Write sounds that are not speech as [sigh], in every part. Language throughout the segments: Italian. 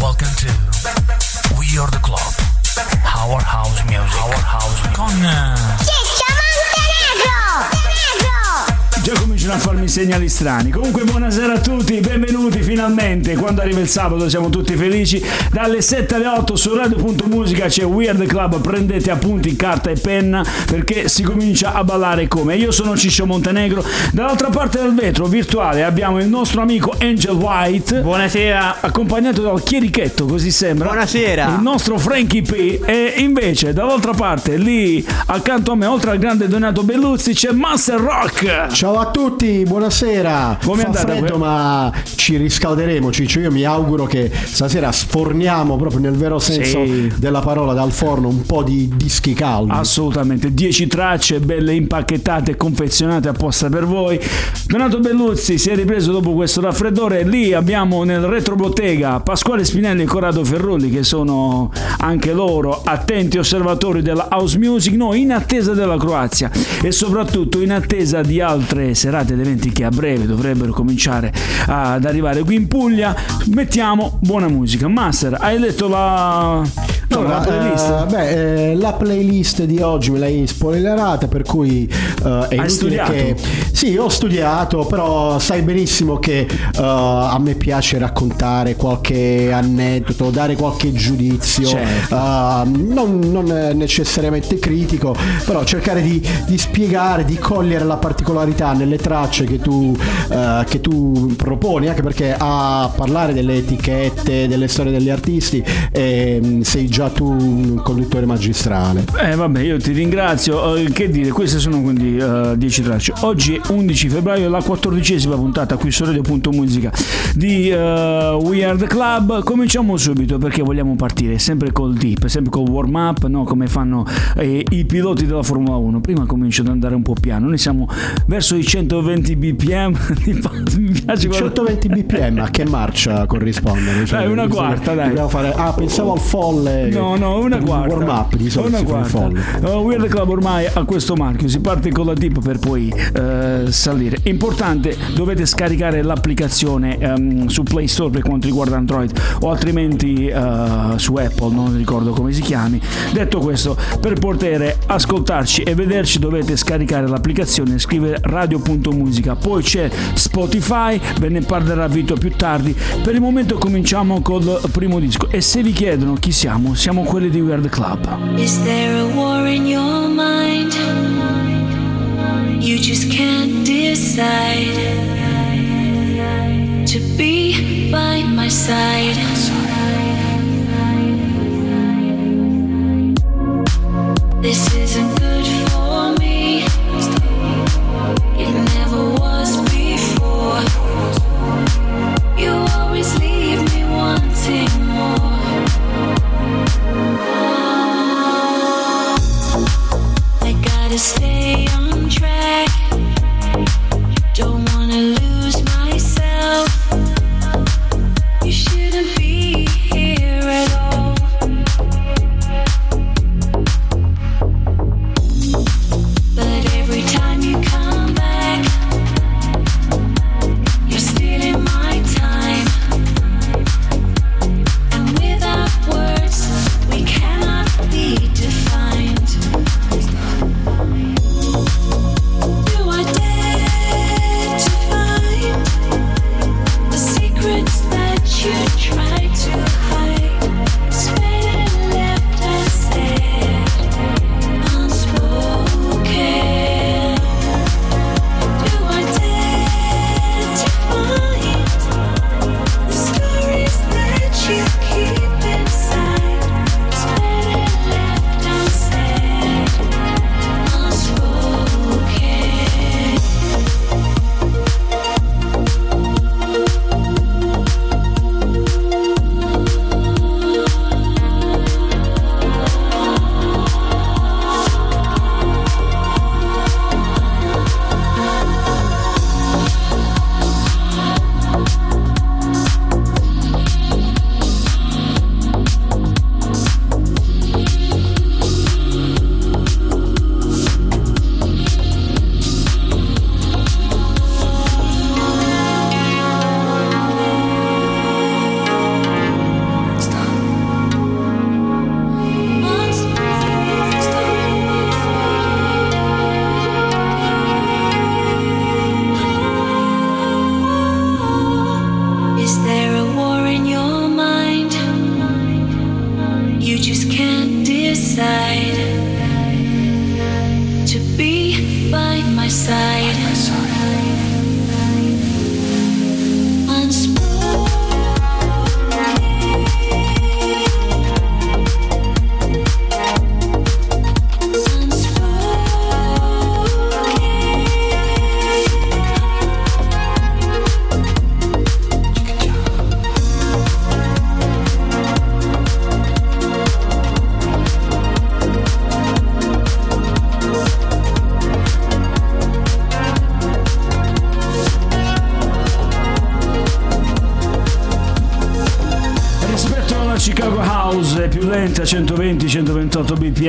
Welcome to We Are The Club. Our House Music. Our House Music. Con... Ciccio Montenegro! Già cominciano a farmi segnali strani. Comunque buonasera a tutti, benvenuti finalmente. Quando arriva il sabato siamo tutti felici. Dalle 7 alle 8 su Radio.musica c'è Weird Club. Prendete appunti carta e penna perché si comincia a ballare come. Io sono Ciccio Montenegro. Dall'altra parte del vetro virtuale abbiamo il nostro amico Angel White. Buonasera. Accompagnato dal chierichetto, così sembra. Buonasera. Il nostro Frankie P. E invece dall'altra parte, lì accanto a me, oltre al grande Donato Belluzzi, c'è Master Rock. Ciao a tutti, buonasera. Come è Fa andata freddo, ma ci riscalderemo, Ciccio. Io mi auguro che stasera sforniamo proprio nel vero senso Sì. della parola dal forno un po' di dischi caldi. Assolutamente, 10 tracce belle impacchettate e confezionate apposta per voi. Donato Belluzzi si è ripreso dopo questo raffreddore. Lì abbiamo nel retrobottega Pasquale Spinelli e Corrado Ferrulli che sono anche loro attenti osservatori della house music, noi in attesa della Croazia e soprattutto in attesa di altre serate ed eventi che a breve dovrebbero cominciare ad arrivare qui in Puglia. Mettiamo buona musica. Master, hai letto la, no, la Allora, playlist? eh, beh, eh, la playlist di oggi me l'hai spoilerata, per cui eh, è inutile studiato? che. Sì, ho studiato, però sai benissimo che eh, a me piace raccontare qualche aneddoto, dare qualche giudizio, Certo. eh, non, non necessariamente critico, però cercare di, di spiegare, di cogliere la particolarità nelle tracce che tu, eh, che tu proponi, anche perché a parlare delle etichette, delle storie degli artisti, ehm, sei già tu un conduttore magistrale. Eh vabbè, io ti ringrazio. Eh, che dire, queste sono quindi eh, 10 tracce. Oggi è 11 febbraio, la quattordicesima puntata qui su Radio.musica di eh, We Are The Club. Cominciamo subito perché vogliamo partire sempre col deep, sempre col warm up, no? come fanno eh, i piloti della Formula 1. Prima comincio ad andare un po' piano, noi siamo verso i 120 bpm. [laughs] Mi piace quando- 120 bpm a che marcia corrispondono? Dai, una quarta, dai. dobbiamo fare- ah, pensavo al folle. No, no, una quarta. warm up di solito Una quarta. folle. Uh, Weird Club ormai ha questo marchio, si parte con la dip per poi eh, salire. Importante, dovete scaricare l'applicazione ehm, su Play Store per quanto riguarda Android o altrimenti eh, su Apple, non ricordo come si chiami. Detto questo, per poter ascoltarci e vederci dovete scaricare l'applicazione e scrivere radio.musica. Poi c'è Spotify, ve ne parlerà Vito più tardi. Per il momento cominciamo col primo disco e se vi chiedono chi siamo, siamo quelli di Weird Club. Is there a war in your mind? You just can't decide to be by my side. This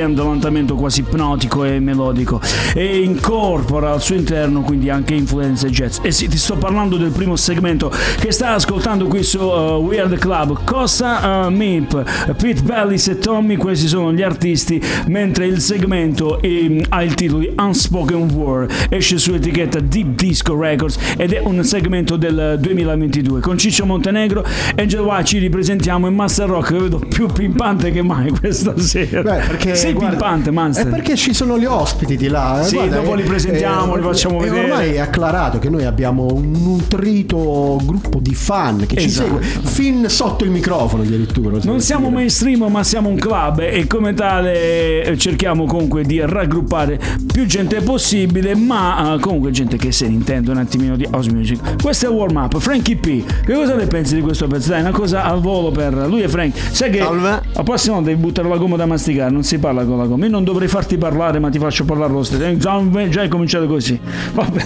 120-128 bpm dall'andamento quasi ipnotico e melodico e incorpora al suo interno quindi anche influenze jazz. E sì, ti sto parlando del primo segmento che stai ascoltando qui su uh, Weird Club. Cosa uh, Mip, Pete Bellis e Tommy, questi sono gli artisti, mentre il segmento eh, ha il titolo di Unspoken War, esce su etichetta Deep Disco Records ed è un segmento del 2022. Con Ciccio Montenegro e Angel ci ripresentiamo in Master Rock che vedo più pimpante che mai questa sera. Beh, perché, Sei guarda, pimpante, Master. È perché ci sono gli ospiti di là. Eh, Sì, dopo li presentiamo, li facciamo e vedere. ormai è acclarato che noi abbiamo un nutrito gruppo di fan che ci Esatto. segue fin sotto il microfono addirittura. Non siamo dire. mainstream, ma siamo un club e come tale eh, cerchiamo comunque di raggruppare più gente possibile, ma eh, comunque gente che se ne intende un attimino di house music. Questo è Warm Up. Frankie P, che cosa ne pensi di questo pezzo? Dai, una cosa al volo per lui e Frank. Sai che Salve. la prossima volta devi buttare la gomma da masticare, non si parla con la gomma. Io non dovrei farti parlare, ma ti faccio parlare lo stesso. Eh, Già, già hai cominciato così. Vabbè.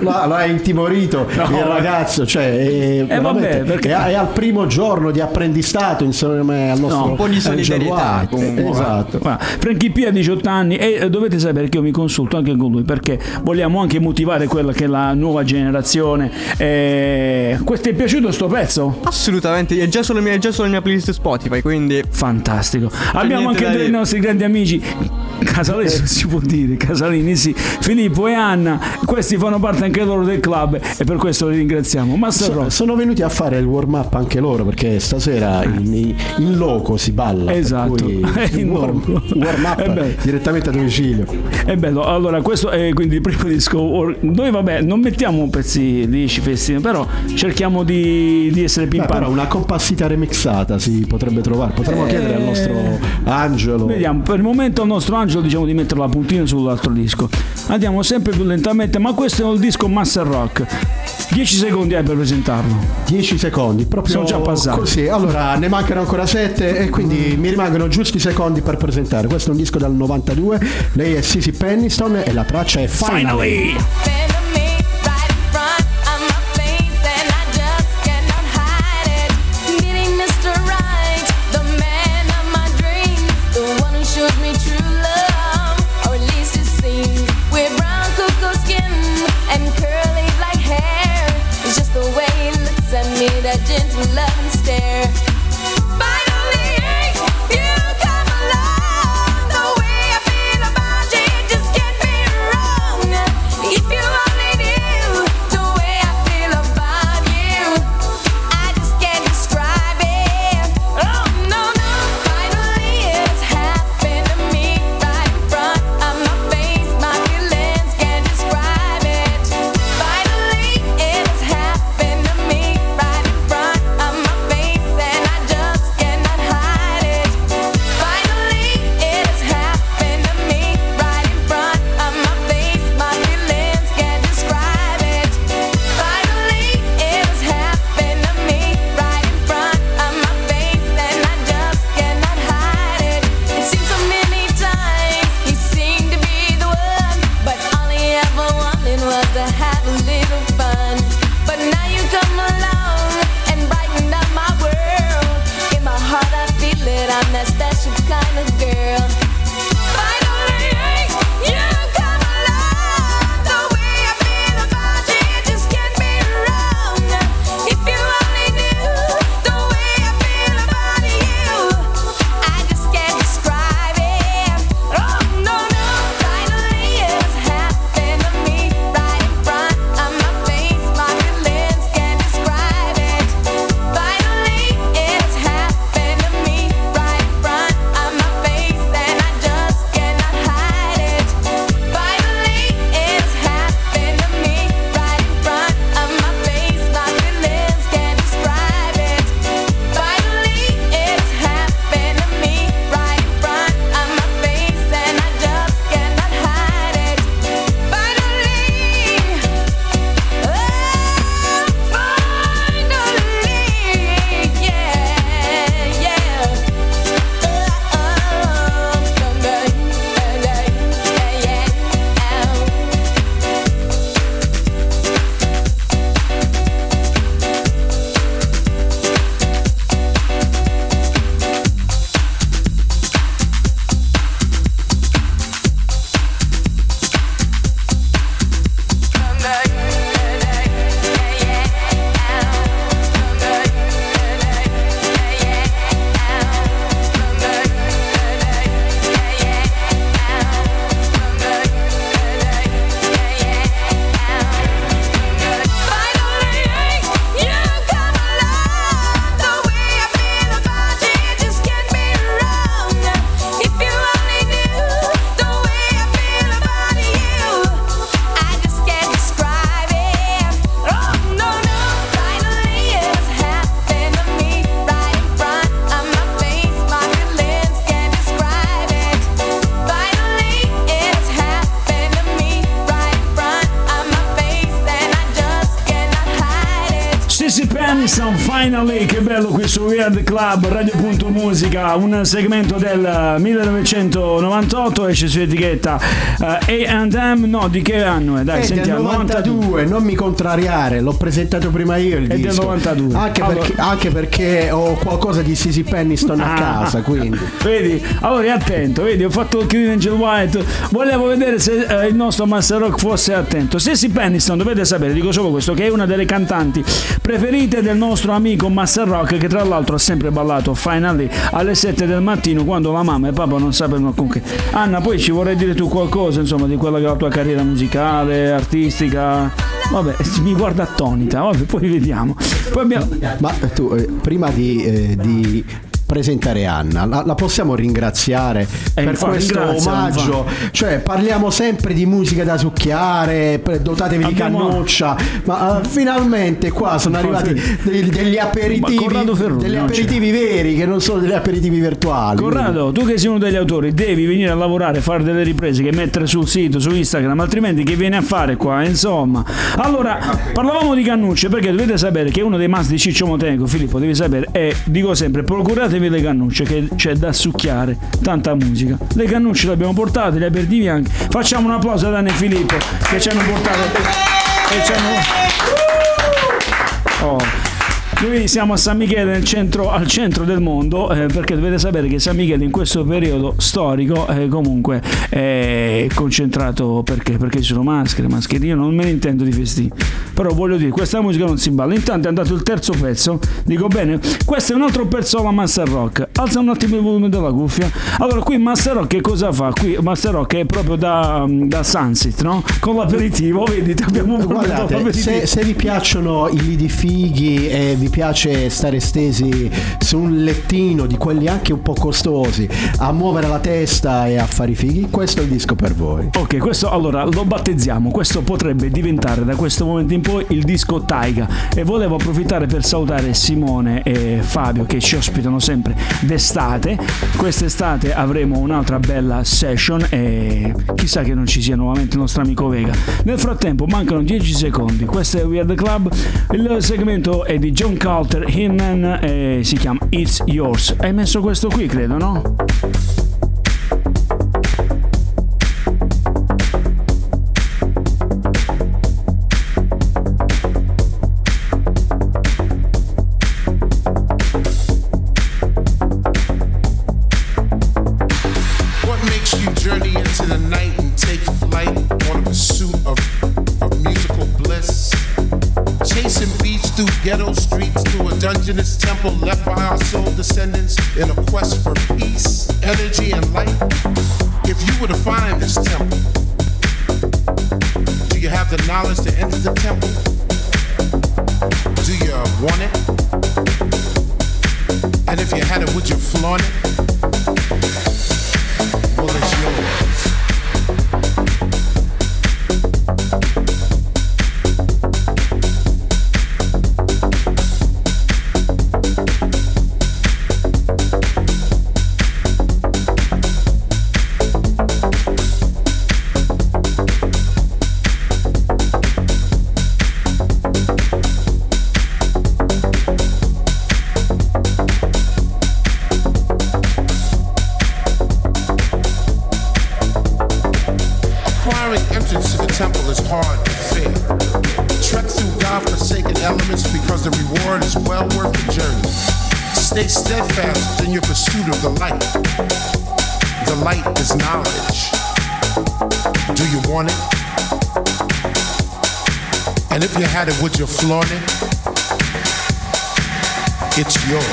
Lo, lo ha intimorito No. il ragazzo, cioè è, Eh, vabbè, veramente- perché- è, è al primo giorno di apprendistato insieme al nostro No, un po' di solidarietà, comunque. Esatto. Frankie P ha 18 anni e eh, dovete sapere che io mi consulto anche con lui perché vogliamo anche motivare quella che è la nuova generazione. Eh, questo è piaciuto sto pezzo? Assolutamente, è già sulla mia, è già sulla mia playlist Spotify, quindi Fantastico. Abbiamo anche dei nostri grandi amici. Casalini si può dire, Casalini sì, Filippo e Anna, questi fanno parte anche loro del club e per questo li ringraziamo. Master So- sono venuti a fare il warm up anche loro perché stasera in, in loco si balla. Esatto. [laughs] In warm, warm up direttamente a domicilio. È bello, allora questo è quindi il primo disco. Noi vabbè, non mettiamo pezzi lisci, festi, però cerchiamo di, di essere però una compassita remixata si potrebbe trovare. Potremmo Eh. chiedere al nostro Angelo. Vediamo, per il momento al nostro angelo diciamo di mettere la puntina sull'altro disco. Andiamo sempre più lentamente, ma questo è il disco Master Rock. 10 secondi hai per presentarlo. 10 secondi, proprio Sono già passati. Così, allora ne mancano ancora 7 e quindi mi rimangono giusti secondi per presentare. Questo è un disco dal 92, lei è Sissy Penniston e la traccia è Finally. Finally! Bello qui su Weird Club, Radio.musica, un segmento del 1998, esce su etichetta eh, A&M, no, di che anno è? Dai, È del sentiamo, 92, non mi contrariare, l'ho presentato prima io il È del disco. 92. Anche, Allora- perché, anche perché ho qualcosa di Sisi Penniston a Ah. casa, quindi. [laughs] Vedi, allora è attento, vedi, ho fatto il Clean Angel White. Volevo vedere se eh, il nostro Master Rock fosse attento. Sissy Penniston, dovete sapere, dico solo questo, che è una delle cantanti preferite del nostro amico Master Rock, che tra l'altro ha sempre ballato Finally alle 7 del mattino quando la mamma e papà non sapevano con che. Anna, poi ci vorrei dire tu qualcosa, insomma, di quella che è la tua carriera musicale, artistica. Vabbè, [laughs] mi guarda attonita, vabbè, poi vediamo. Poi abbiamo. Ma tu, eh, prima di, eh, di presentare Anna, la, la possiamo ringraziare per infatti, questo ringraziala, omaggio. Cioè, parliamo sempre di musica da succhiare, per- dotatevi Abbiamo- di cannuccia, ma eh, finalmente qua sono arrivati dei- degli aperitivi, Ferroni degli aperitivi veri che non sono degli aperitivi virtuali. Corrado, tu che sei uno degli autori, devi venire a lavorare, fare delle riprese che mettere sul sito, su Instagram, altrimenti che vieni a fare qua? Insomma. Allora, parlavamo di cannucce perché dovete sapere che uno dei must di Ciccio Motenco, Filippo, devi sapere, è, dico sempre, procuratevi le cannucce che c'è da succhiare, tanta musica. Le cannucce le abbiamo portate, le aperitivi anche. Facciamo un applauso ad Anna e Filippo che ci hanno portato. E ci hanno... Oh. Noi siamo a San Michele nel centro- al centro del mondo eh, perché dovete sapere che San Michele in questo periodo storico eh, comunque è concentrato perché? Perché ci sono maschere, mascherine, io non me ne intendo di festivi. Però voglio dire, questa musica non si balla. Intanto è andato il terzo pezzo, dico bene, questo è un altro pezzo alla Master Rock. Alza un attimo il volume della cuffia. Allora, qui Master Rock che cosa fa? Qui Master Rock è proprio da, da Sunset, no? Con l'aperitivo, vedi, abbiamo Guardate, se, se vi piacciono i lidi fighi e vi piace stare stesi su un lettino di quelli anche un po' costosi, a muovere la testa e a fare i fighi, questo è il disco per voi. Ok, questo allora lo battezziamo. Questo potrebbe diventare da questo momento in poi il disco Taiga. E volevo approfittare per salutare Simone e Fabio che ci ospitano sempre d'estate. Quest'estate avremo un'altra bella session e chissà che non ci sia nuovamente il nostro amico Vega. Nel frattempo mancano 10 secondi. Questo è Weird Club. Il segmento è di John Carter Hinman e si chiama It's Yours. Hai messo questo qui, credo, no? What dungeonous temple left by our soul descendants in a quest for peace, energy, and light. If you were to find this temple, do you have the knowledge to enter the temple? Do you want it? And if you had it, would you flaunt it? And if you had it, would you flaunt it? It's yours.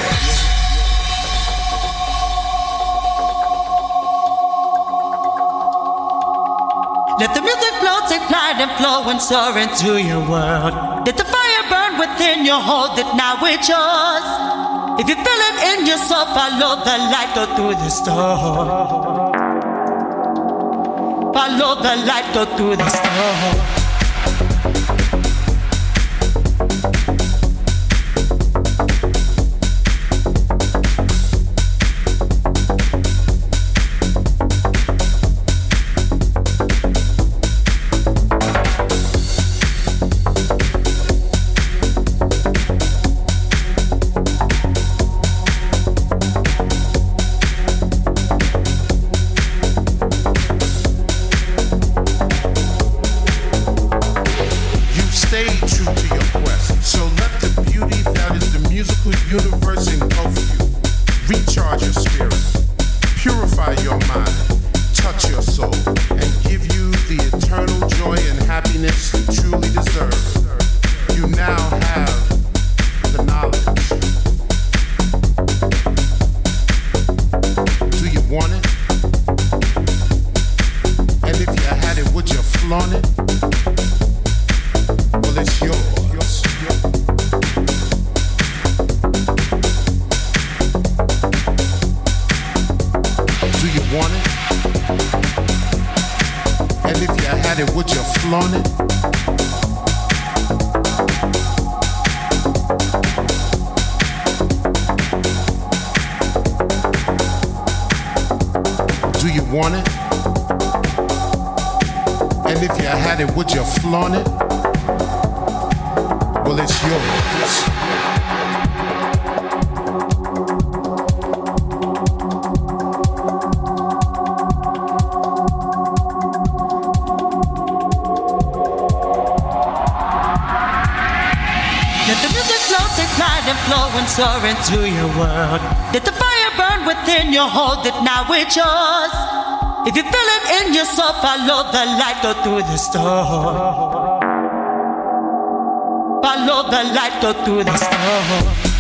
Let the music flow, take flight and flow and soar into your world. Let the fire burn within you, hold it now, it's yours. If you feel it in your soul, follow the light, go through the storm. Follow the light, go through the storm. The music flow, take flight and flow and soar into your world. Let the fire burn within you, hold it now, it's yours. If you feel it in your soul, follow the light, go through the storm. Follow the light, go through the storm.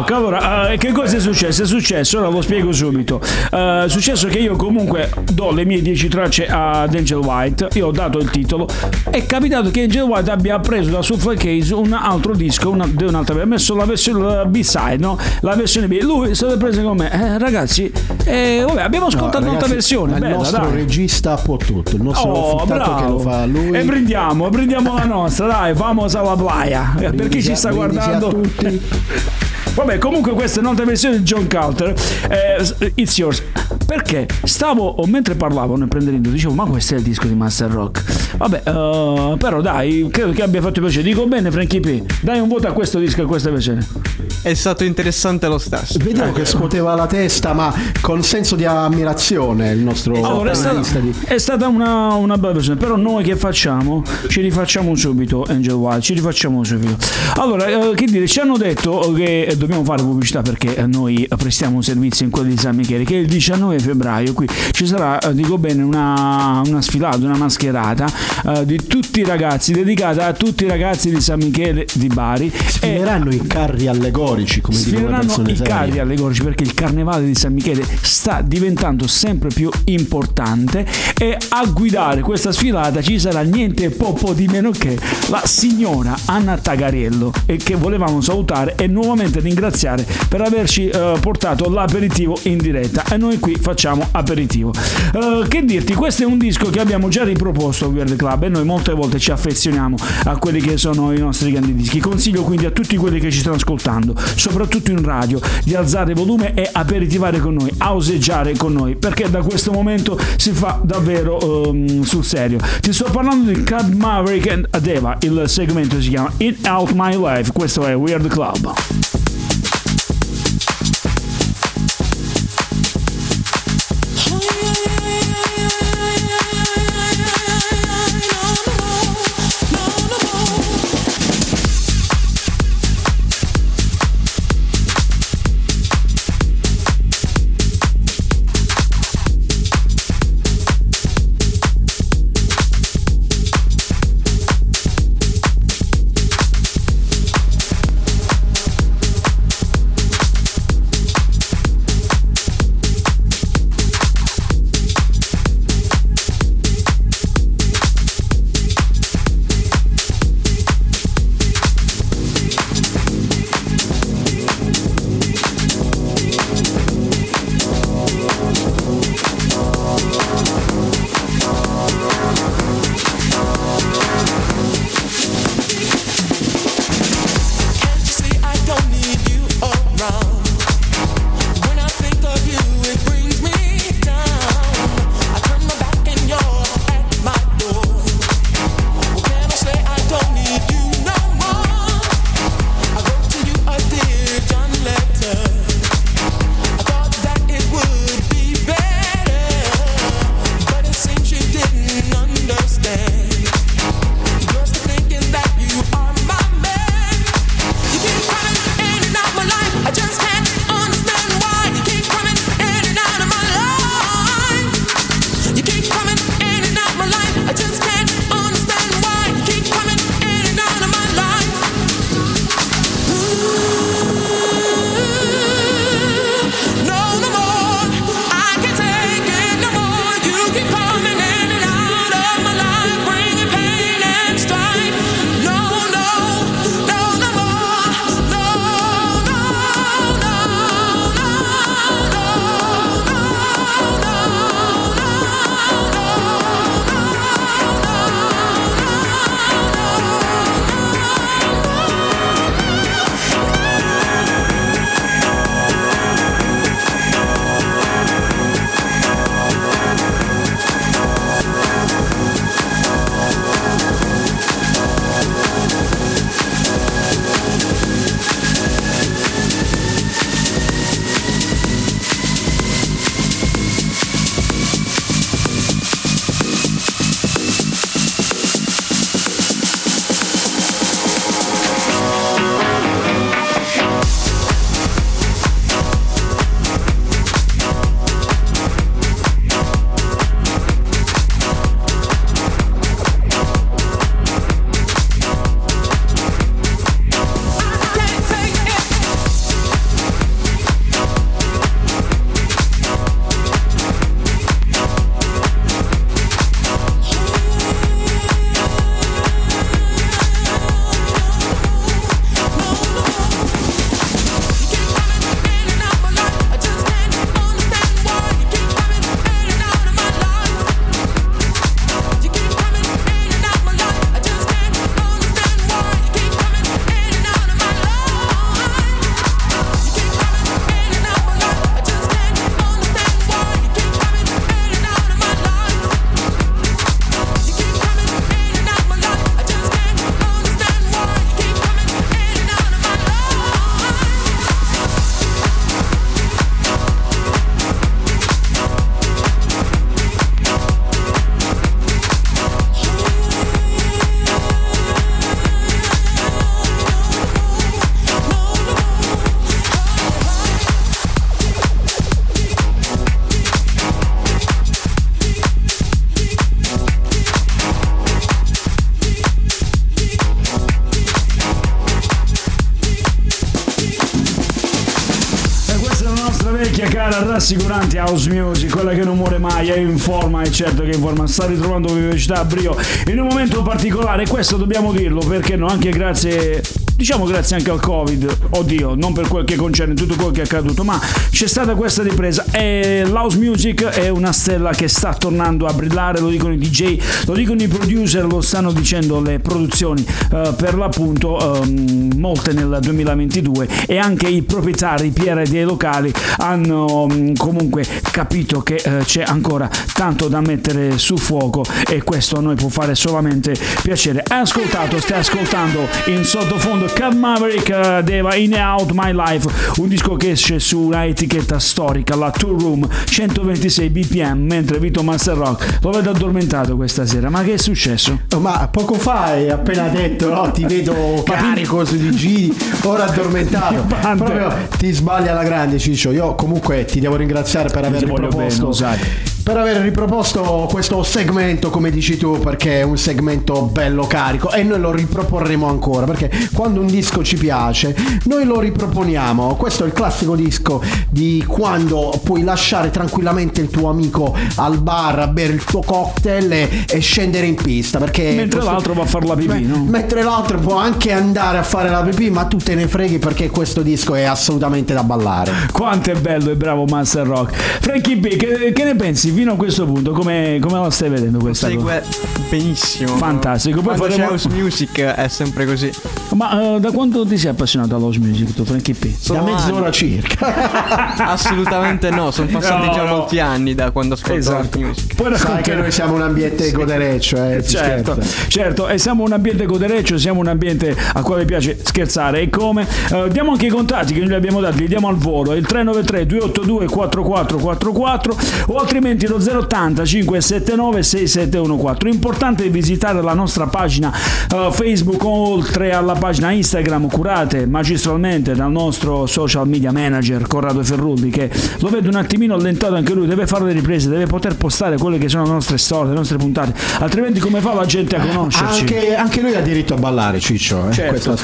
Rock. Allora, eh, che cosa è successo? È successo, ora lo spiego subito. Eh, è successo che io comunque do le mie 10 tracce ad Angel White, io ho dato il titolo, è capitato che Angel White abbia preso da Soulfly Case un altro disco, una, un'altra ha messo la versione B-side, no? La versione B. Lui se l'è presa con me. Eh, ragazzi, eh, vabbè, abbiamo ascoltato No, un'altra versione. Il bella, nostro dai. regista può tutto. Il nostro Oh, fittato che bravo. lo fa lui. E prendiamo, prendiamo la nostra, dai, vamos alla playa. Per chi ci sta guardando. tutti. [laughs] Vabbè, comunque questa è un'altra versione di John Carter. Eh, it's yours. Perché stavo, o mentre parlavo nel prendendo, dicevo, ma questo è il disco di Master Rock. Vabbè, eh, però dai, credo che abbia fatto piacere. Dico bene, Frankie P. Dai un voto a questo disco e a questa versione. È stato interessante lo stesso. Vediamo che scuoteva la testa, ma con senso di ammirazione il nostro Allora, è stata, di... è stata una, una bella versione, però noi che facciamo? Ci rifacciamo subito, Angel Wild, ci rifacciamo subito. Allora, eh, che dire, ci hanno detto che eh, dobbiamo fare pubblicità perché eh, noi prestiamo un servizio in quello di San Michele, che il 19 febbraio qui ci sarà, eh, dico bene, una, una sfilata, una mascherata eh, di tutti i ragazzi, dedicata a tutti i ragazzi di San Michele di Bari. E Sfileranno i carri allegorici, come Sfileranno i serie. carri allegorici perché il carnevale di San Michele sta diventando sempre più importante e a guidare questa sfilata ci sarà niente po' po' di meno che la signora Anna Tagariello e che volevamo salutare e nuovamente ringraziare per averci eh, portato l'aperitivo in diretta e noi qui facciamo aperitivo. Eh, che dirti, questo è un disco che abbiamo già riproposto a Weird Club e noi molte volte ci affezioniamo a quelli che sono i nostri grandi dischi. Consiglio quindi a tutti quelli che ci stanno ascoltando, soprattutto in radio, di alzare il volume e aperitivare con noi, auseggiare con noi, perché da questo momento si fa davvero ehm, sul serio. Ti sto parlando di Club Maverick and Adeva, il segmento si chiama In Out My Life, questo è Weird Club. Cara, rassicurante house music, quella che non muore mai, è in forma e certo che in forma. Sta ritrovando vivacità, brio. In un momento particolare, questo dobbiamo dirlo perché no, anche grazie diciamo grazie anche al covid. Oddio non per quel che concerne tutto quello che è accaduto ma c'è stata questa ripresa. E l'house music è una stella che sta tornando a brillare lo dicono i dj lo dicono i producer lo stanno dicendo le produzioni. Eh, per l'appunto ehm, molte nel 2022 e anche i proprietari i PR dei locali hanno mm, comunque capito che eh, c'è ancora tanto da mettere su fuoco e questo a noi può fare solamente piacere. Hai ascoltato stai ascoltando in sottofondo Cab Maverick eh, deva In Out My Life un disco che esce su una etichetta storica la Tour Room 126 bpm mentre Vito Master Rock lo vedo addormentato questa sera ma che è successo? Oh, Ma poco fa hai appena detto, no? Ti vedo [laughs] carico sui digiri, ora addormentato. [laughs] Proprio ti sbagli alla grande, Ciccio. Io comunque ti devo ringraziare per aver sai. per aver riproposto questo segmento, come dici tu, perché è un segmento bello carico e noi lo riproporremo ancora, perché quando un disco ci piace, noi lo riproponiamo. Questo è il classico disco di quando puoi lasciare tranquillamente il tuo amico al bar a bere il tuo cocktail e, e scendere in pista, perché Mentre questo- l'altro va a far la pipì, no? Mentre l'altro può anche andare a fare la pipì, ma tu te ne freghi perché questo disco è assolutamente da ballare. Quanto è bello e bravo Master Rock. Frankie B, che, che ne pensi fino a questo punto? Come, come la stai vedendo questa cosa? Segue benissimo. Fantastico, poi faremo- house music è sempre così. Ma da quando ti sei appassionato all'house music tu, Frankie P? Da Sono mezz'ora anni. circa. [laughs] Assolutamente no, sono passati No, già no. molti anni da quando ascolto Esatto. music. Puoi Sai che noi siamo un ambiente godereccio, eh, Certo, certo, e siamo un ambiente godereccio, siamo un ambiente a quale piace scherzare. E come? Eh, diamo anche i contatti che noi abbiamo dati, li diamo al volo: il 393 282 4444 o altrimenti lo 080 579 6714. Importante visitare la nostra pagina eh, Facebook oltre alla pagina Instagram curate magistralmente dal nostro social media manager Corrado Ferrulli che lo vedo un attimino allentato anche lui, deve fare le riprese, deve poter postare quelle che sono le nostre storie, le nostre puntate, altrimenti come fa la gente a conoscerci? Anche, anche lui ha diritto a ballare, Ciccio. Eh? Certo.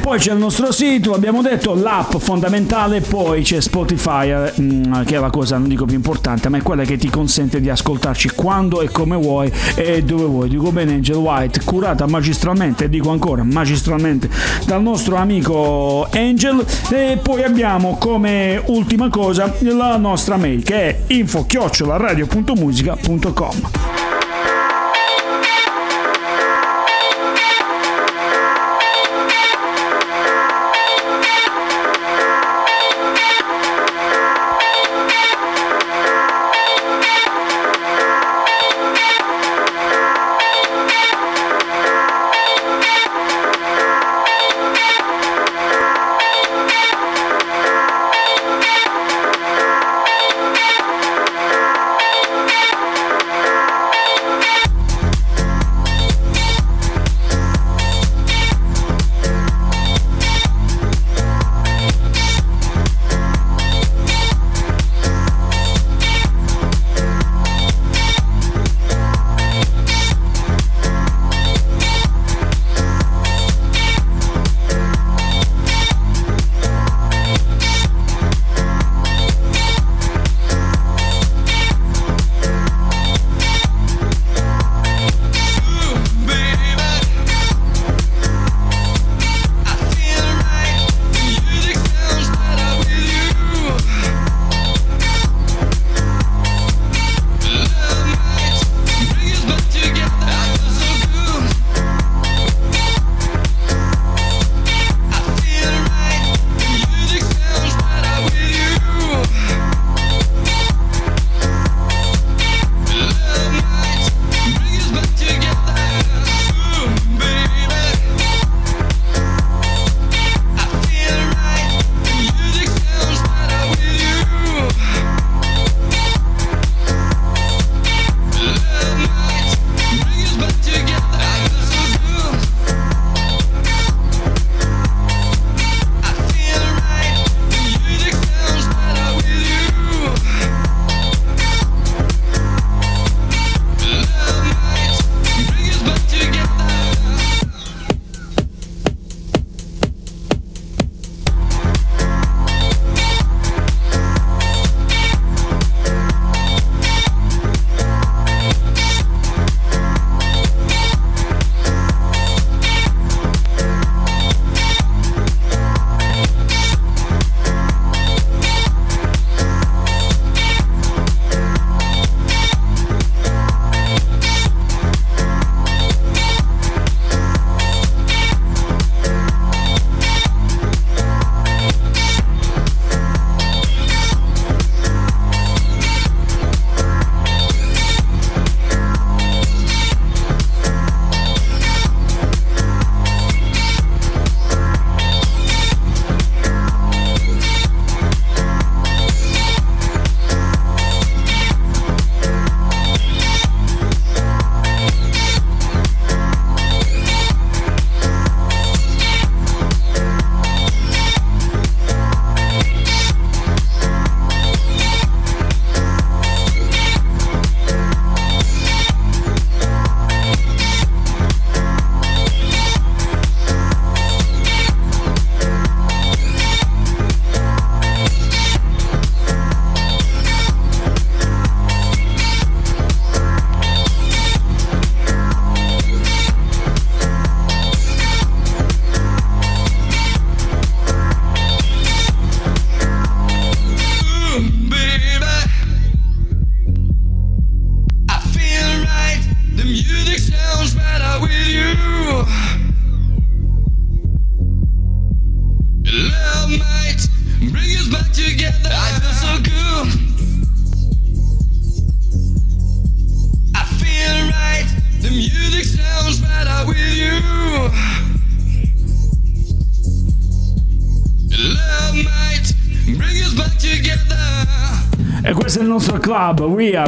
Poi c'è il nostro sito, abbiamo detto l'app fondamentale, poi c'è Spotify, eh, mm, che è la cosa non dico più importante, ma è quella che ti consente di ascoltarci quando e come vuoi e dove vuoi. Dico bene Angel White, curata magistralmente, dico ancora magistralmente, dal nostro amico Angel. E poi abbiamo come ultima cosa la nostra mail che è info-radio.musica.com.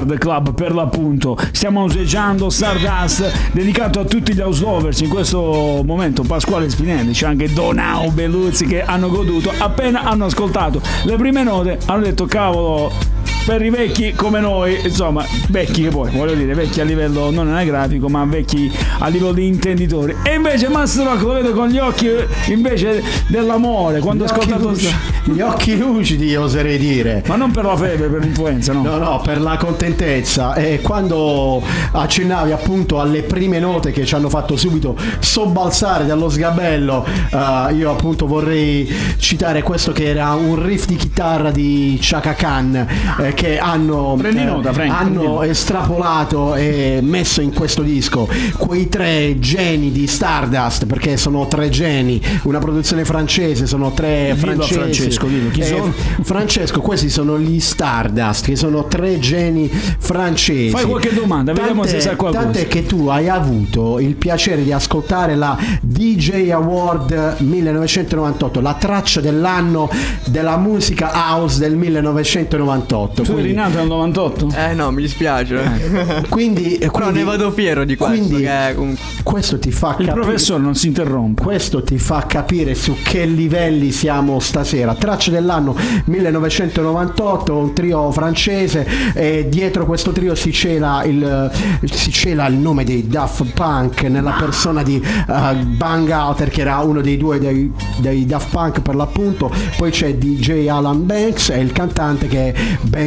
Weird Club per l'appunto. Stiamo useggiando Stardust, dedicato a tutti gli house lovers. In questo momento Pasquale Spinelli, c'è anche Donau Belluzzi che hanno goduto. Appena hanno ascoltato le prime note, hanno detto cavolo. Per i vecchi come noi, insomma, vecchi che poi, voglio dire, vecchi a livello non anagrafico, ma vecchi a livello di intenditori. E invece Master Rock lo vedo con gli occhi invece dell'amore, quando Gli occhi ascoltato lucidi- [laughs] Gli occhi lucidi, oserei dire. Ma non per la febbre, per l'influenza, no? No, no, per la contentezza. E quando accennavi appunto alle prime note che ci hanno fatto subito sobbalzare dallo sgabello, eh, io appunto vorrei citare questo che era un riff di chitarra di Chaka Khan eh, che hanno, Prendi eh, nota, Frank, hanno nota. estrapolato e messo in questo disco quei tre geni di Stardust, perché sono tre geni, una produzione francese, sono tre francesi. Francesco, dillo, chi Eh, sono? Francesco, questi sono gli Stardust, che sono tre geni francesi. Fai qualche domanda, vediamo se sa qualcosa. Tant'è che tu hai avuto il piacere di ascoltare la DJ Award 1998, la traccia dell'anno della musica house del 1998. Tu eri Quindi- nato nel 98? Eh no, mi dispiace. [laughs] quindi, Però quindi- ne vado fiero di questo. quindi che è un- questo ti fa Il capire professore non si interrompe. questo ti fa capire su che livelli siamo stasera. Traccia dell'anno 1998, un trio francese e dietro questo trio si cela il, si cela il nome dei Daft Punk nella persona di uh, Bang Alter che era uno dei due dei, dei Daft Punk per l'appunto. Poi c'è DJ Alan Banks e il cantante che è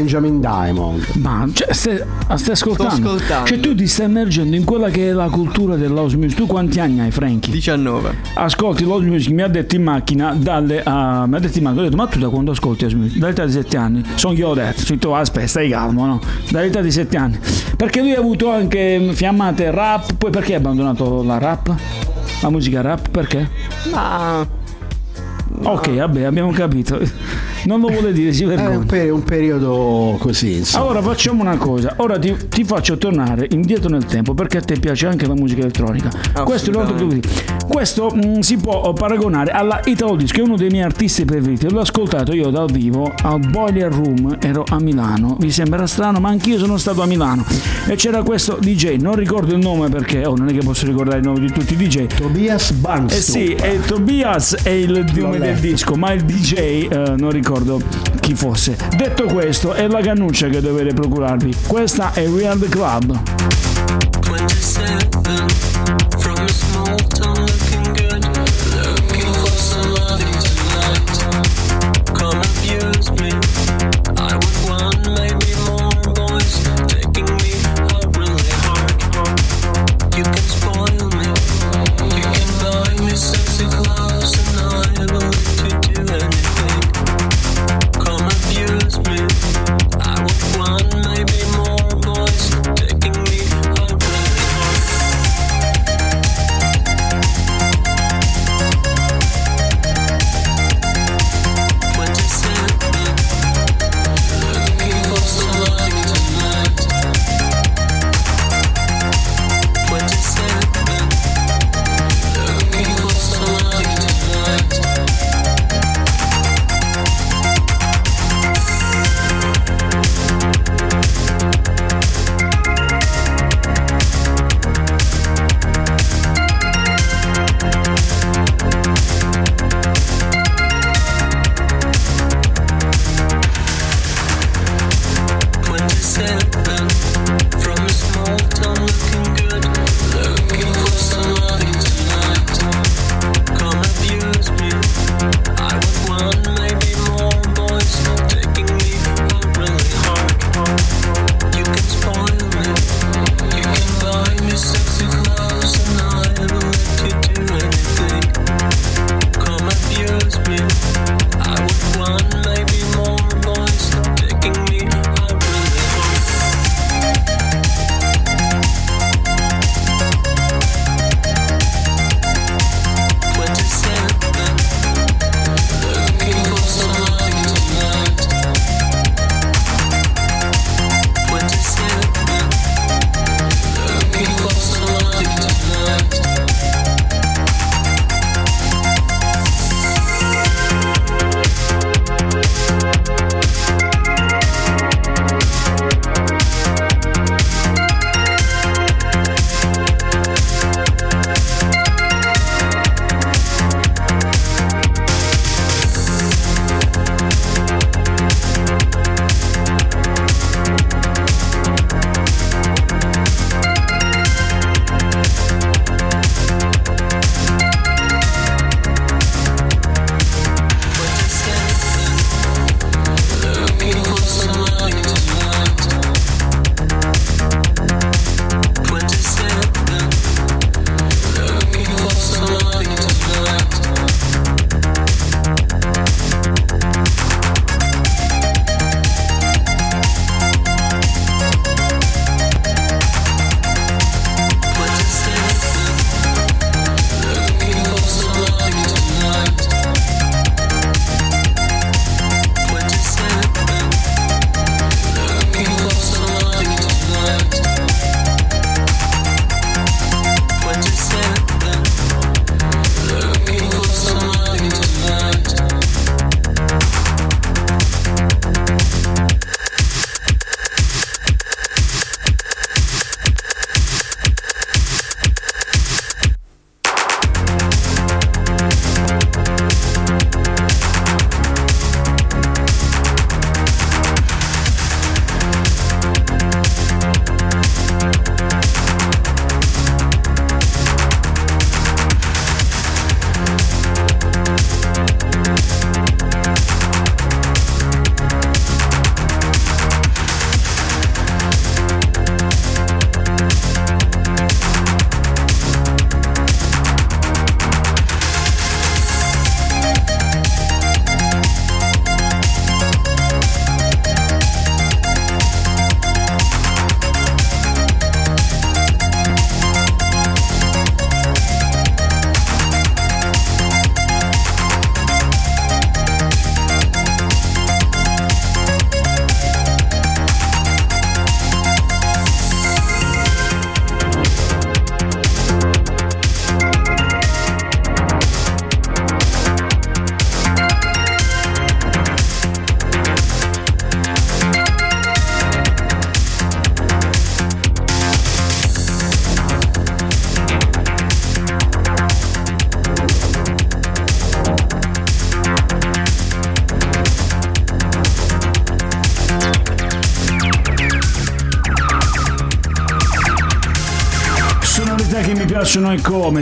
Benjamin Diamond. Ma cioè, stai, stai ascoltando? ascoltando. Cioè tu ti stai immergendo in quella che è la cultura dell'house music. Tu quanti anni hai, Frankie? 19. Ascolti l'house music, mi ha detto in macchina, dalle, a- mi ha detto in macchina, ho detto, ma tu da quando ascolti house music? Dall'età di 7 anni. Sono io ho detto, Ho detto, aspetta, stai calmo, no? Dall'età di 7 anni. Perché lui ha avuto anche mm, fiammate rap, poi perché ha abbandonato la rap? La musica rap, perché? Ma Ok, vabbè, abbiamo capito. Non lo vuole dire, si È un, vergogna. pe- un periodo così, insomma. Allora facciamo una cosa, ora ti, ti faccio tornare indietro nel tempo perché a te piace anche la musica elettronica. Questo è l'altro che dire. Questo mm, si può paragonare alla Italo Disco, che è uno dei miei artisti preferiti. L'ho ascoltato io dal vivo al Boiler Room, ero a Milano. Vi sembra strano, ma anch'io sono stato a Milano. E c'era questo DJ, non ricordo il nome perché oh, non è che posso ricordare il nome di tutti i DJ. Tobias Banks. Eh sì, e Tobias è il nome del disco, ma il DJ eh, non ricordo chi fosse. Detto questo, è la cannuccia che dovete procurarvi. Questa è Weird Club. 27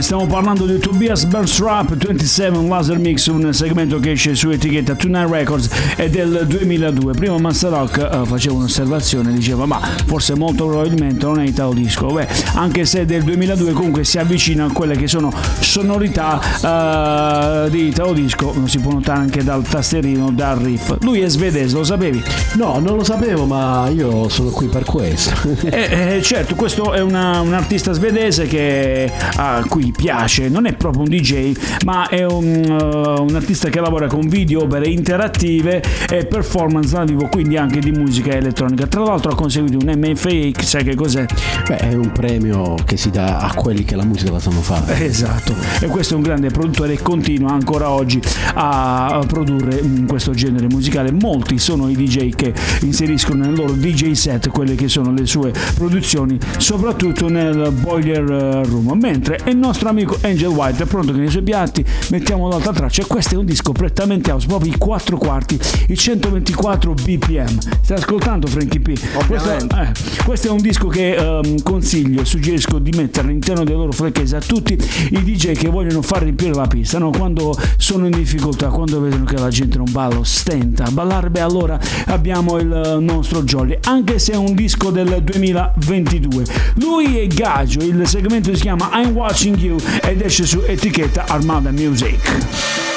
e come. Stiamo parlando di Tobias Burns Rap 27 Laser Mix, un segmento che esce su etichetta Tonight Records è del 2002. Prima Master Rock eh, faceva un'osservazione, diceva ma forse molto probabilmente non è Italo Disco. Beh, anche se è del 2002 comunque si avvicina a quelle che sono sonorità eh, di Italo Disco, lo si può notare anche dal tastierino, dal riff. Lui è svedese, lo sapevi? No, non lo sapevo, ma io sono qui per questo. Eh, eh, certo, questo è una- un artista svedese che a piace, non è proprio un DJ, ma è un, eh, un artista che lavora con video, opere interattive e performance dal vivo, quindi anche di musica elettronica. Tra l'altro ha conseguito un MFA, sai che cos'è? Beh, è un premio che si dà a quelli che la musica la sanno fare. Esatto, e questo è un grande produttore e continua ancora oggi a produrre mm, questo genere musicale. Molti sono i DJ che inseriscono nel loro DJ set quelle che sono le sue produzioni, soprattutto nel Boiler Room. Mentre il nostro amico Angel White è pronto con i suoi piatti, mettiamo l'altra traccia. Questo è un disco prettamente house, proprio i 4 quarti, i 124 BPM. Stai ascoltando Frankie P? Questo, eh, questo è un disco che ehm, consiglio, suggerisco di mettere all'interno dei loro flecchese a tutti i DJ che vogliono far riempire la pista, no? quando sono in difficoltà, quando vedono che la gente non balla, stenta a ballare, beh allora abbiamo il nostro Jolly, anche se è un disco del 2022. Lui è Gaggio, il segmento si chiama I'm Watching You ed esce su etichetta Armada Music.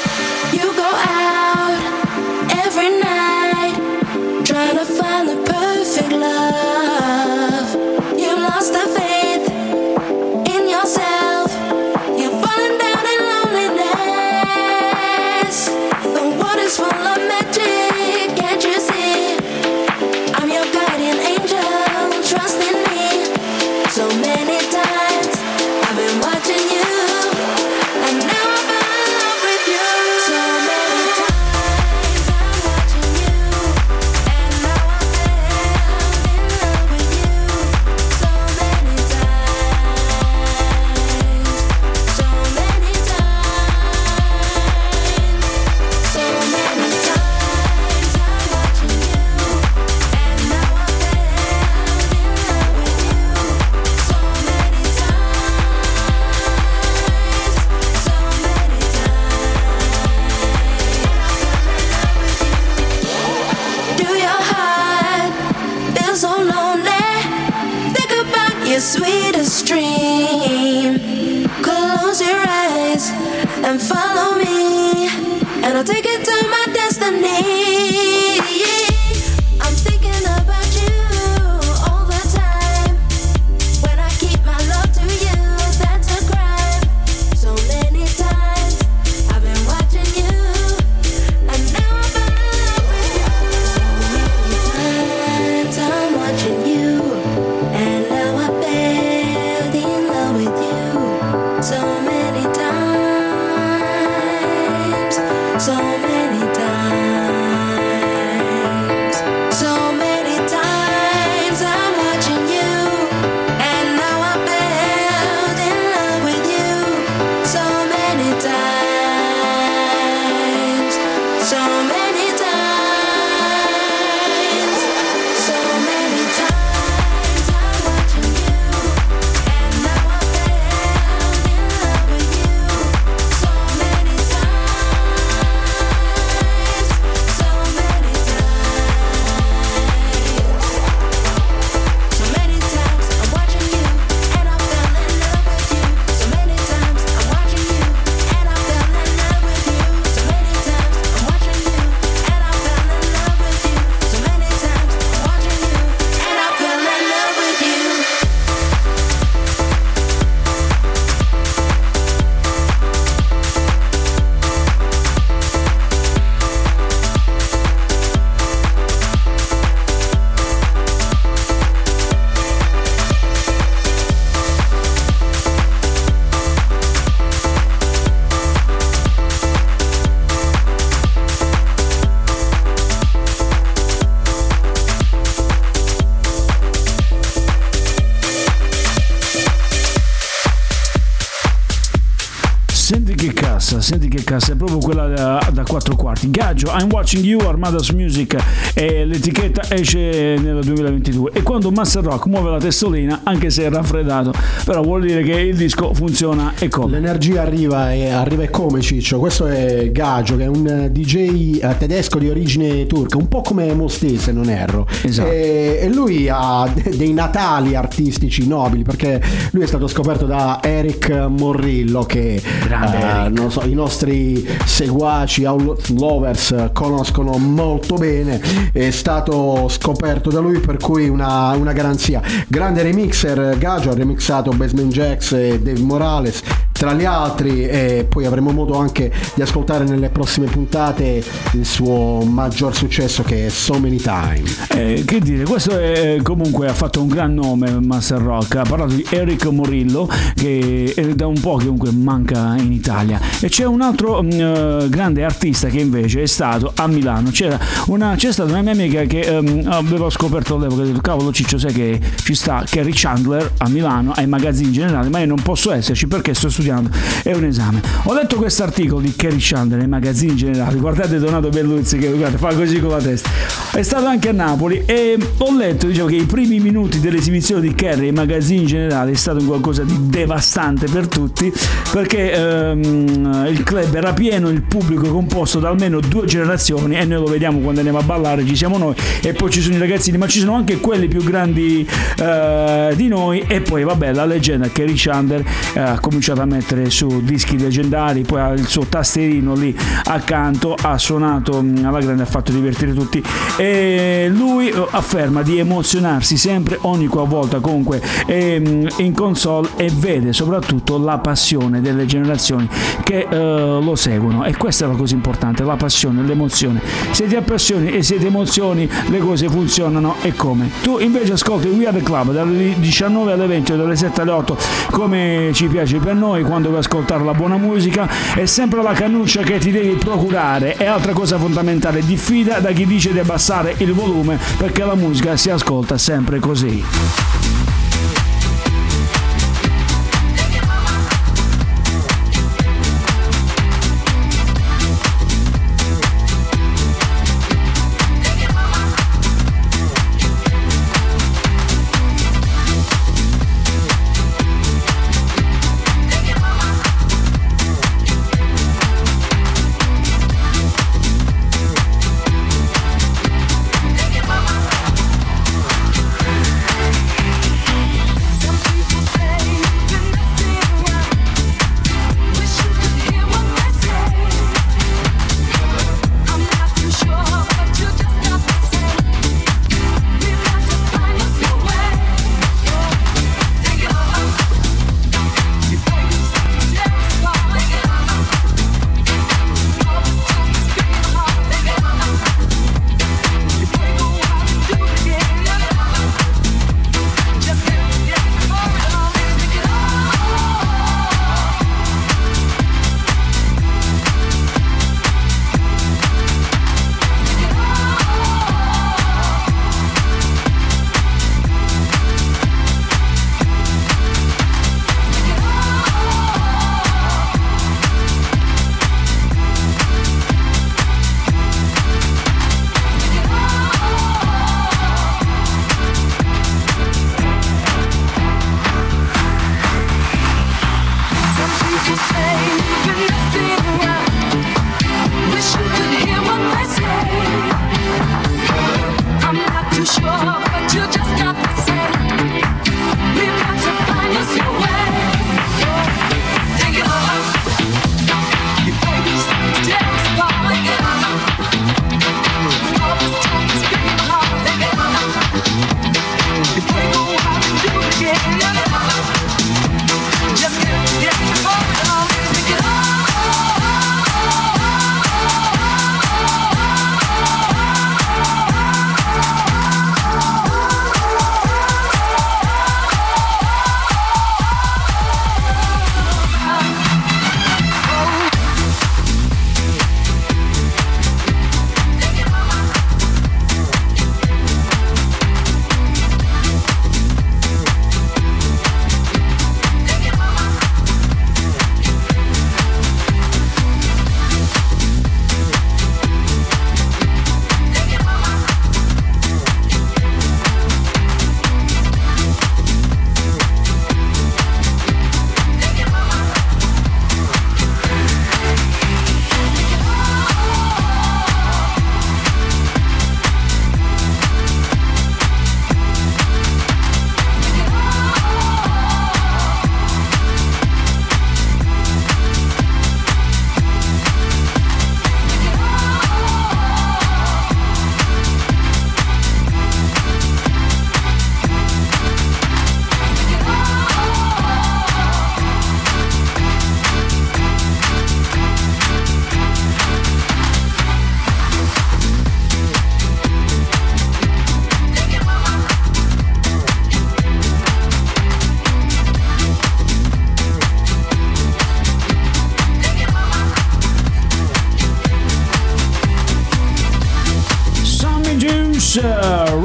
Your sweetest dream. Close your eyes and follow me, and I'll take you to my destiny. Senti che cazzo, è proprio quella da, da quattro quarti. Gaggio, I'm Watching You, Armada su Music, e l'etichetta esce nel 2022. E quando Master Rock muove la testolina, anche se è raffreddato, però vuol dire che il disco funziona e come. L'energia arriva e arriva e come Ciccio. Questo è Gaggio, che è un DJ eh, tedesco di origine turca, un po' come Mosti se non erro. Esatto. E, e lui ha de- dei natali artistici nobili perché lui è stato scoperto da Eric Morrillo che Grande eh, Non so, i nostri seguaci lovers conoscono molto bene. È stato scoperto da lui per cui una, una garanzia. Grande remixer Gaggio ha remixato Basement Jacks e Dave Morales tra gli altri e poi avremo modo anche di ascoltare nelle prossime puntate il suo maggior successo che è So Many Time. Eh, che dire, questo è, comunque ha fatto un gran nome Master Rock, ha parlato di Eric Morillo che è da un po' che comunque manca in Italia. E c'è un altro mh, eh, grande artista che invece è stato a Milano, c'era una, c'è stata una mia amica che ehm, avevo scoperto all'epoca, detto cavolo Ciccio sai che ci sta Kerry Chandler a Milano ai magazzini generali ma io non posso esserci perché sto studiando, è un esame. Ho letto questo articolo di Kerry Chandler ai magazzini generali, guardate Donato Belluzzi che guarda, fa così con la testa, è stato anche a Napoli e ho letto diciamo, che i primi minuti dell'esibizione di Kerry ai magazzini generali è stato qualcosa di devastante per tutti perché ehm, il club era pieno, il pubblico composto da almeno due generazioni e noi lo vediamo quando andiamo a ballare, ci siamo noi e poi ci sono i ragazzini ma ci sono anche quelli più grandi eh, di noi e poi vabbè la leggenda Kerry Chandler eh, ha cominciato a mettere su dischi leggendari poi ha il suo tasterino lì accanto ha suonato mh, alla grande ha fatto divertire tutti. E lui eh, afferma di emozionarsi sempre ogni qualvolta comunque è mh, in console e vede soprattutto la passione delle generazioni che eh, lo seguono. E questa è la cosa importante la passione l'emozione. Se ti appassioni e se ti emozioni le cose funzionano e come. Tu invece ascolti We Are The Club dalle 19 alle 20 o dalle 7 alle 8 come ci piace per noi quando vuoi ascoltare la buona musica è sempre la cannuccia che ti devi procurare. E altra cosa fondamentale diffida da chi dice di abbassare il volume perché la musica si ascolta sempre così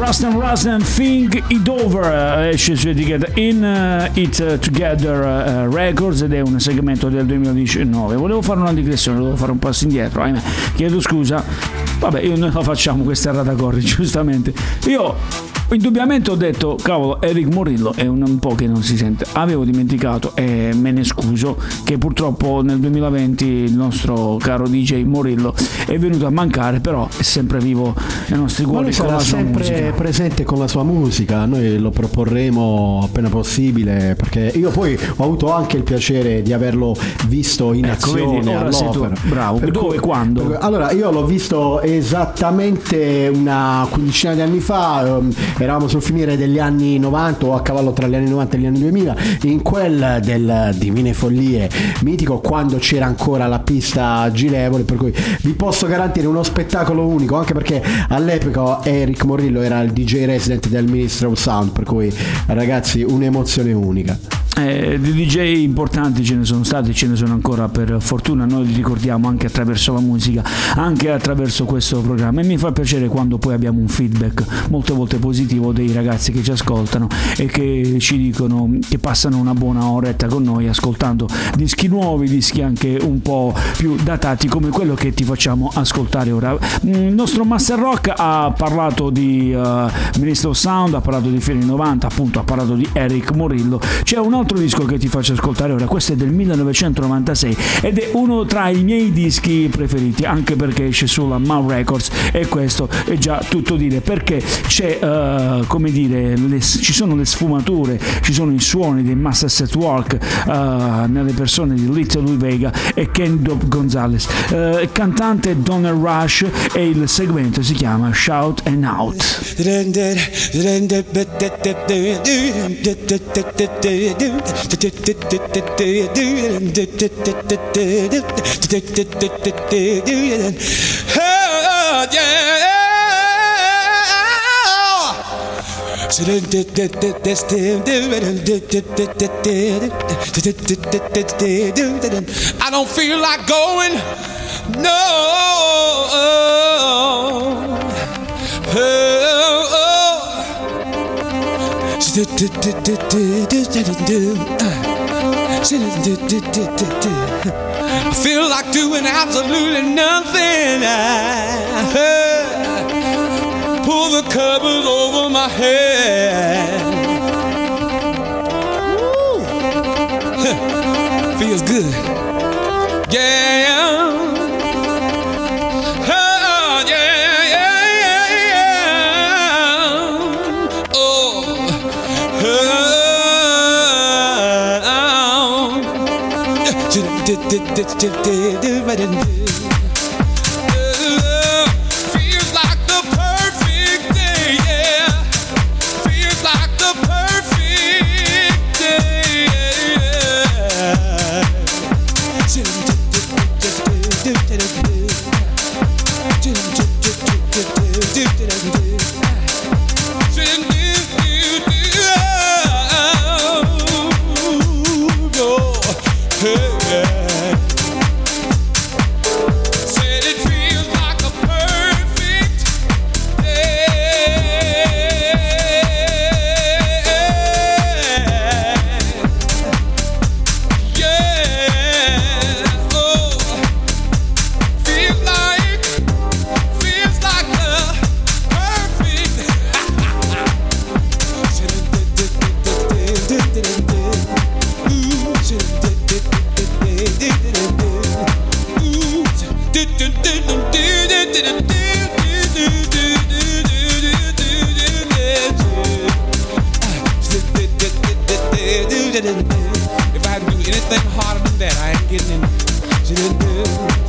Rust and Think It Over uh, esce su etichetta In uh, It Together uh, Records ed è un segmento del 2019. Volevo fare una digressione, volevo fare un passo indietro, ahimè. Chiedo scusa. Vabbè, io noi la facciamo questa errata corri, [laughs] giustamente. Io Indubbiamente ho detto, cavolo, Eric Morillo è un, un po' che non si sente. Avevo dimenticato e me ne scuso che purtroppo nel 2020 il nostro caro DJ Morillo è venuto a mancare, però è sempre vivo nei nostri Ma cuori con sarà sempre musica. presente con la sua musica, noi lo proporremo appena possibile perché io poi ho avuto anche il piacere di averlo visto in Ecco, azione vedi, all'opera. Bravo. Dove, cui- quando? per- allora io l'ho visto esattamente una quindicina di anni fa, ehm, eravamo sul finire degli anni 90 o a cavallo tra gli anni 90 e gli anni 2000, in quel del Divine Follie mitico quando c'era ancora la pista girevole, per cui vi posso garantire uno spettacolo unico, anche perché all'epoca Eric Morillo era il DJ resident del Ministry of Sound, per cui ragazzi un'emozione unica. Eh, di DJ importanti ce ne sono stati, ce ne sono ancora per fortuna, noi li ricordiamo anche attraverso la musica, anche attraverso questo programma e mi fa piacere quando poi abbiamo un feedback molte volte positivo dei ragazzi che ci ascoltano e che ci dicono che passano una buona oretta con noi ascoltando dischi nuovi, dischi anche un po' più datati come quello che ti facciamo ascoltare ora. Mm, Il nostro Master Rock ha parlato di uh, Ministro of Sound, ha parlato di Fieri 90, appunto ha parlato di Eric Morillo. C'è un altro disco che ti faccio ascoltare ora, questo è del 1996 ed è uno tra i miei dischi preferiti, anche perché esce sulla Mau Records e questo è già tutto dire, perché c'è, uh, come dire, le- ci sono le sfumature, ci sono i suoni dei Master Set Work uh, nelle persone di Little Louis Vega e Ken Dope Gonzalez. Uh, cantante Donald Rush e il segmento si chiama Shout and Out. Oh, yeah. I don't feel like going. No. Hey. I feel like doing absolutely nothing. I pull the covers over my head. Woo. [laughs] Feels good. Yeah. do do do do do do If I do anything harder than that, I ain't getting in.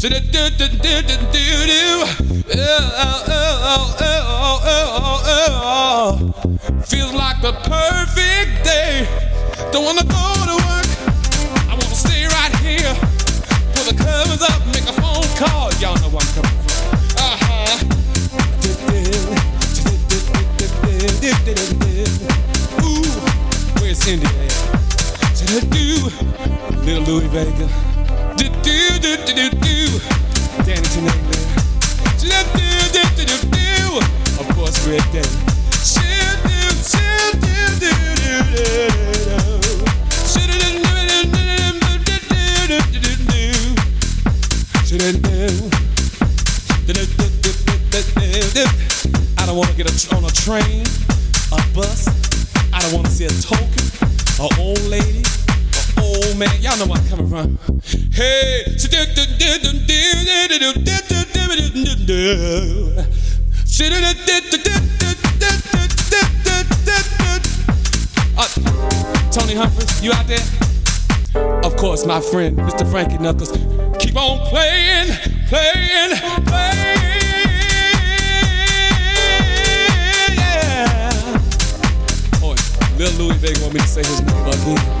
So the do do do do do Uh, Tony Humphries, you out there? Of course, my friend, Mr. Frankie Knuckles. Keep on playing, playing, playing. Oh, little Louis Vega want me to say his name again.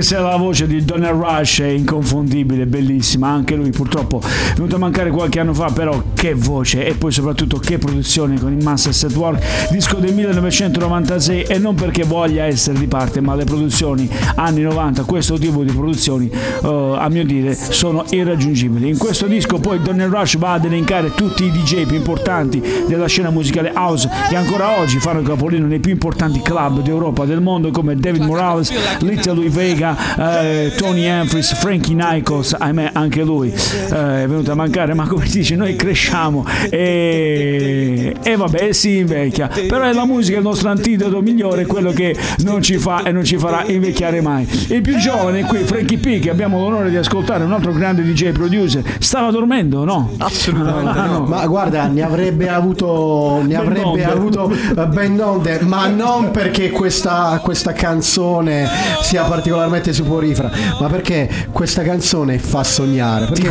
anche se la voce di Donna Rush è inconfondibile, bellissima. Anche lui purtroppo è venuto a mancare qualche anno fa, però che voce e poi soprattutto che produzione con il Masters at Work, disco del 1996 e non perché voglia essere di parte, ma le produzioni anni 90, questo tipo di produzioni eh, a mio dire sono irraggiungibili. In questo disco poi Donna Rush va ad elencare tutti i DJ più importanti della scena musicale house che ancora oggi fanno capolino nei più importanti club d'Europa del mondo come David Morales, Little Louis Vega, eh, Tony Humphries, Frankie Nikos, ahimè anche lui eh, è venuto a mancare, ma come si dice noi cresciamo e, e vabbè si invecchia, però è la musica il nostro antidoto migliore, quello che non ci fa e non ci farà invecchiare mai. Il più giovane qui, Frankie P, che abbiamo l'onore di ascoltare, un altro grande DJ producer, stava dormendo, no? Assolutamente Ah, no. no. Ma guarda, ne avrebbe avuto, ne avrebbe donde. avuto eh, ben donde, ma non perché questa, questa canzone sia particolarmente soporifera, ma perché questa canzone fa sognare. Perché.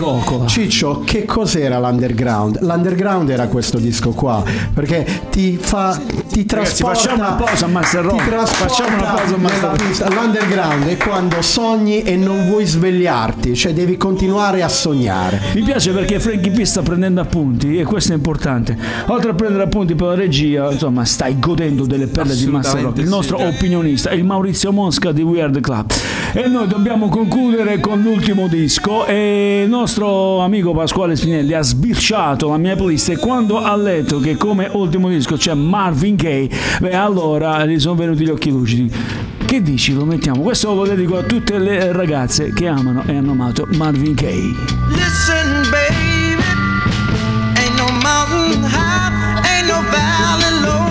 Ciccio, che cos'era l'underground? L'underground era questo disco qua, perché ti fa, ti Ragazzi, trasporta. facciamo una pausa a Master Rock. ti Facciamo una pausa a Master Rock. L'underground è quando sogni e non vuoi svegliarti, cioè devi continuare a sognare. Mi piace perché Frankie P sta prendendo appunti e questo è importante. Oltre a prendere appunti per la regia, insomma, stai godendo delle perle di Master Rock. Il nostro sì. opinionista, il Maurizio Mosca di Weird Club. E noi dobbiamo concludere con l'ultimo disco e il nostro amico Pasquale Spinelli ha sbirciato la mia playlist e quando ha letto che come ultimo disco c'è Marvin Gaye, beh allora gli sono venuti gli occhi lucidi. Che dici, lo mettiamo? Questo lo dedico a tutte le ragazze che amano e hanno amato Marvin Gaye. Listen, baby, ain't no mountain high, ain't no valley low,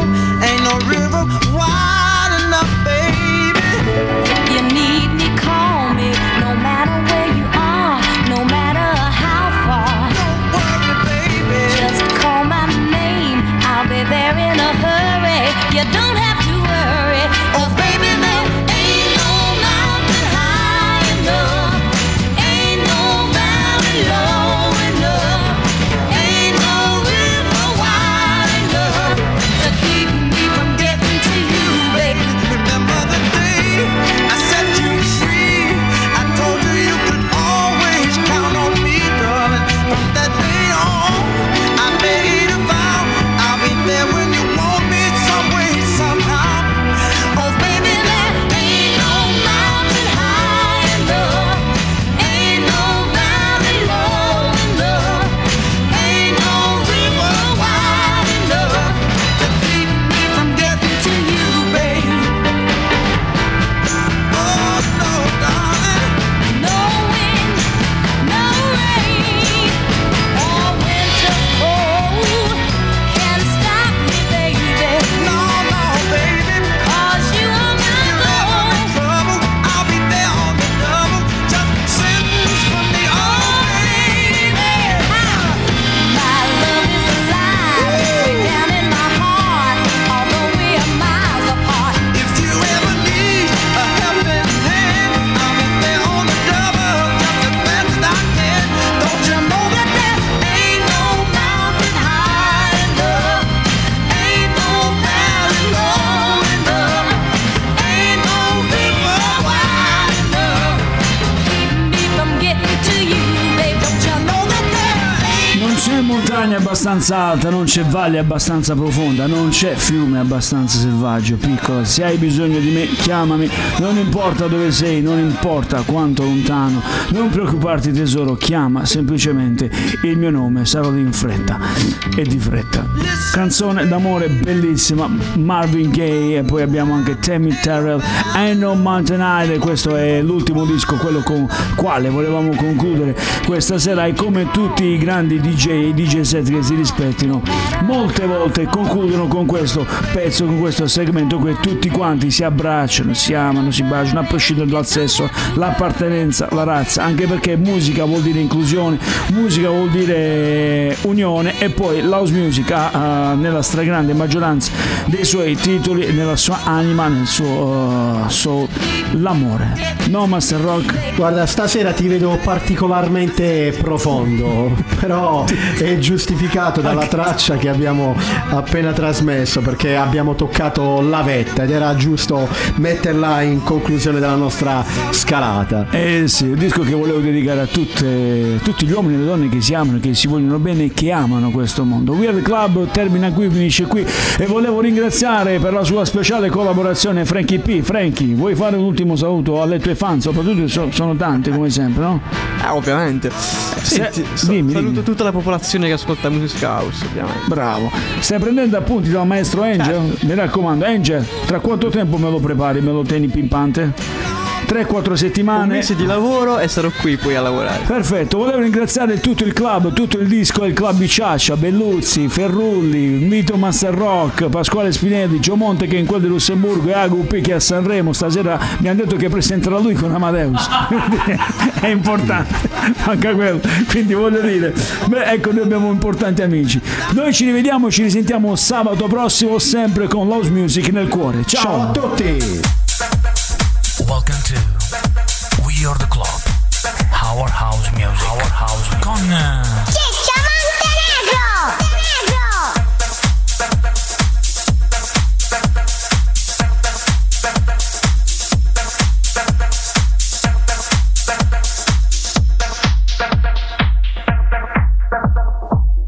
c'è valle abbastanza profonda, non c'è fiume abbastanza selvaggio, piccola. Se hai bisogno di me, chiamami. Non importa dove sei, non importa quanto lontano. Non preoccuparti tesoro, chiama semplicemente il mio nome, sarò in fretta e di fretta. Canzone d'amore bellissima, Marvin Gaye e poi abbiamo anche Tammy Terrell, Know Mountain High, questo è l'ultimo disco, quello con quale volevamo concludere questa sera e come tutti i grandi DJ e DJ set che si rispettino, molte volte concludono con questo pezzo, con questo segmento che tutti quanti si abbracciano, si amano, si baciano, a prescindere dal sesso, l'appartenenza, la razza, anche perché musica vuol dire inclusione, musica vuol dire unione e poi l'house music ha, ha nella stragrande maggioranza dei suoi titoli, nella sua anima, nel suo uh, soul, l'amore. No Master Rock? Guarda, stasera ti vedo particolarmente profondo, però è giustificato dalla traccia che abbiamo appena trasmesso perché abbiamo toccato la vetta ed era giusto metterla in conclusione della nostra scalata. Eh sì, il disco che volevo dedicare a tutte, tutti gli uomini e le donne che si amano, che si vogliono bene e che amano questo mondo. Weird Club termina qui, finisce qui e volevo ringraziare per la sua speciale collaborazione Frankie P. Frankie, vuoi fare un ultimo saluto alle tue fan? Soprattutto so- sono tante come sempre, no? Ah, ovviamente. Senti, sa- dimmi, saluto dimmi. tutta la popolazione che ascolta Music House, ovviamente. Bravo. Stai prendendo appunti dal maestro Angel? Mi raccomando, Angel, tra quanto tempo me lo prepari? Me lo tieni pimpante? 3-4 Un settimane? mese di lavoro e sarò qui poi a lavorare. Perfetto, volevo ringraziare tutto il club, tutto il disco il club Bicciaccia, Belluzzi, Ferrulli, Mito Master Rock, Pasquale Spinelli, Gio Monte che è in quel di Lussemburgo e Agu P che è a Sanremo. Stasera mi hanno detto che presenterà lui con Amadeus. [laughs] È importante, manca quello. Quindi voglio dire, beh, ecco, noi abbiamo importanti amici. Noi ci rivediamo, ci risentiamo sabato prossimo, sempre con Louse Music nel cuore. Ciao, Ciao a tutti! Welcome to We Are the Club. Our house music. Our house music. Con eh,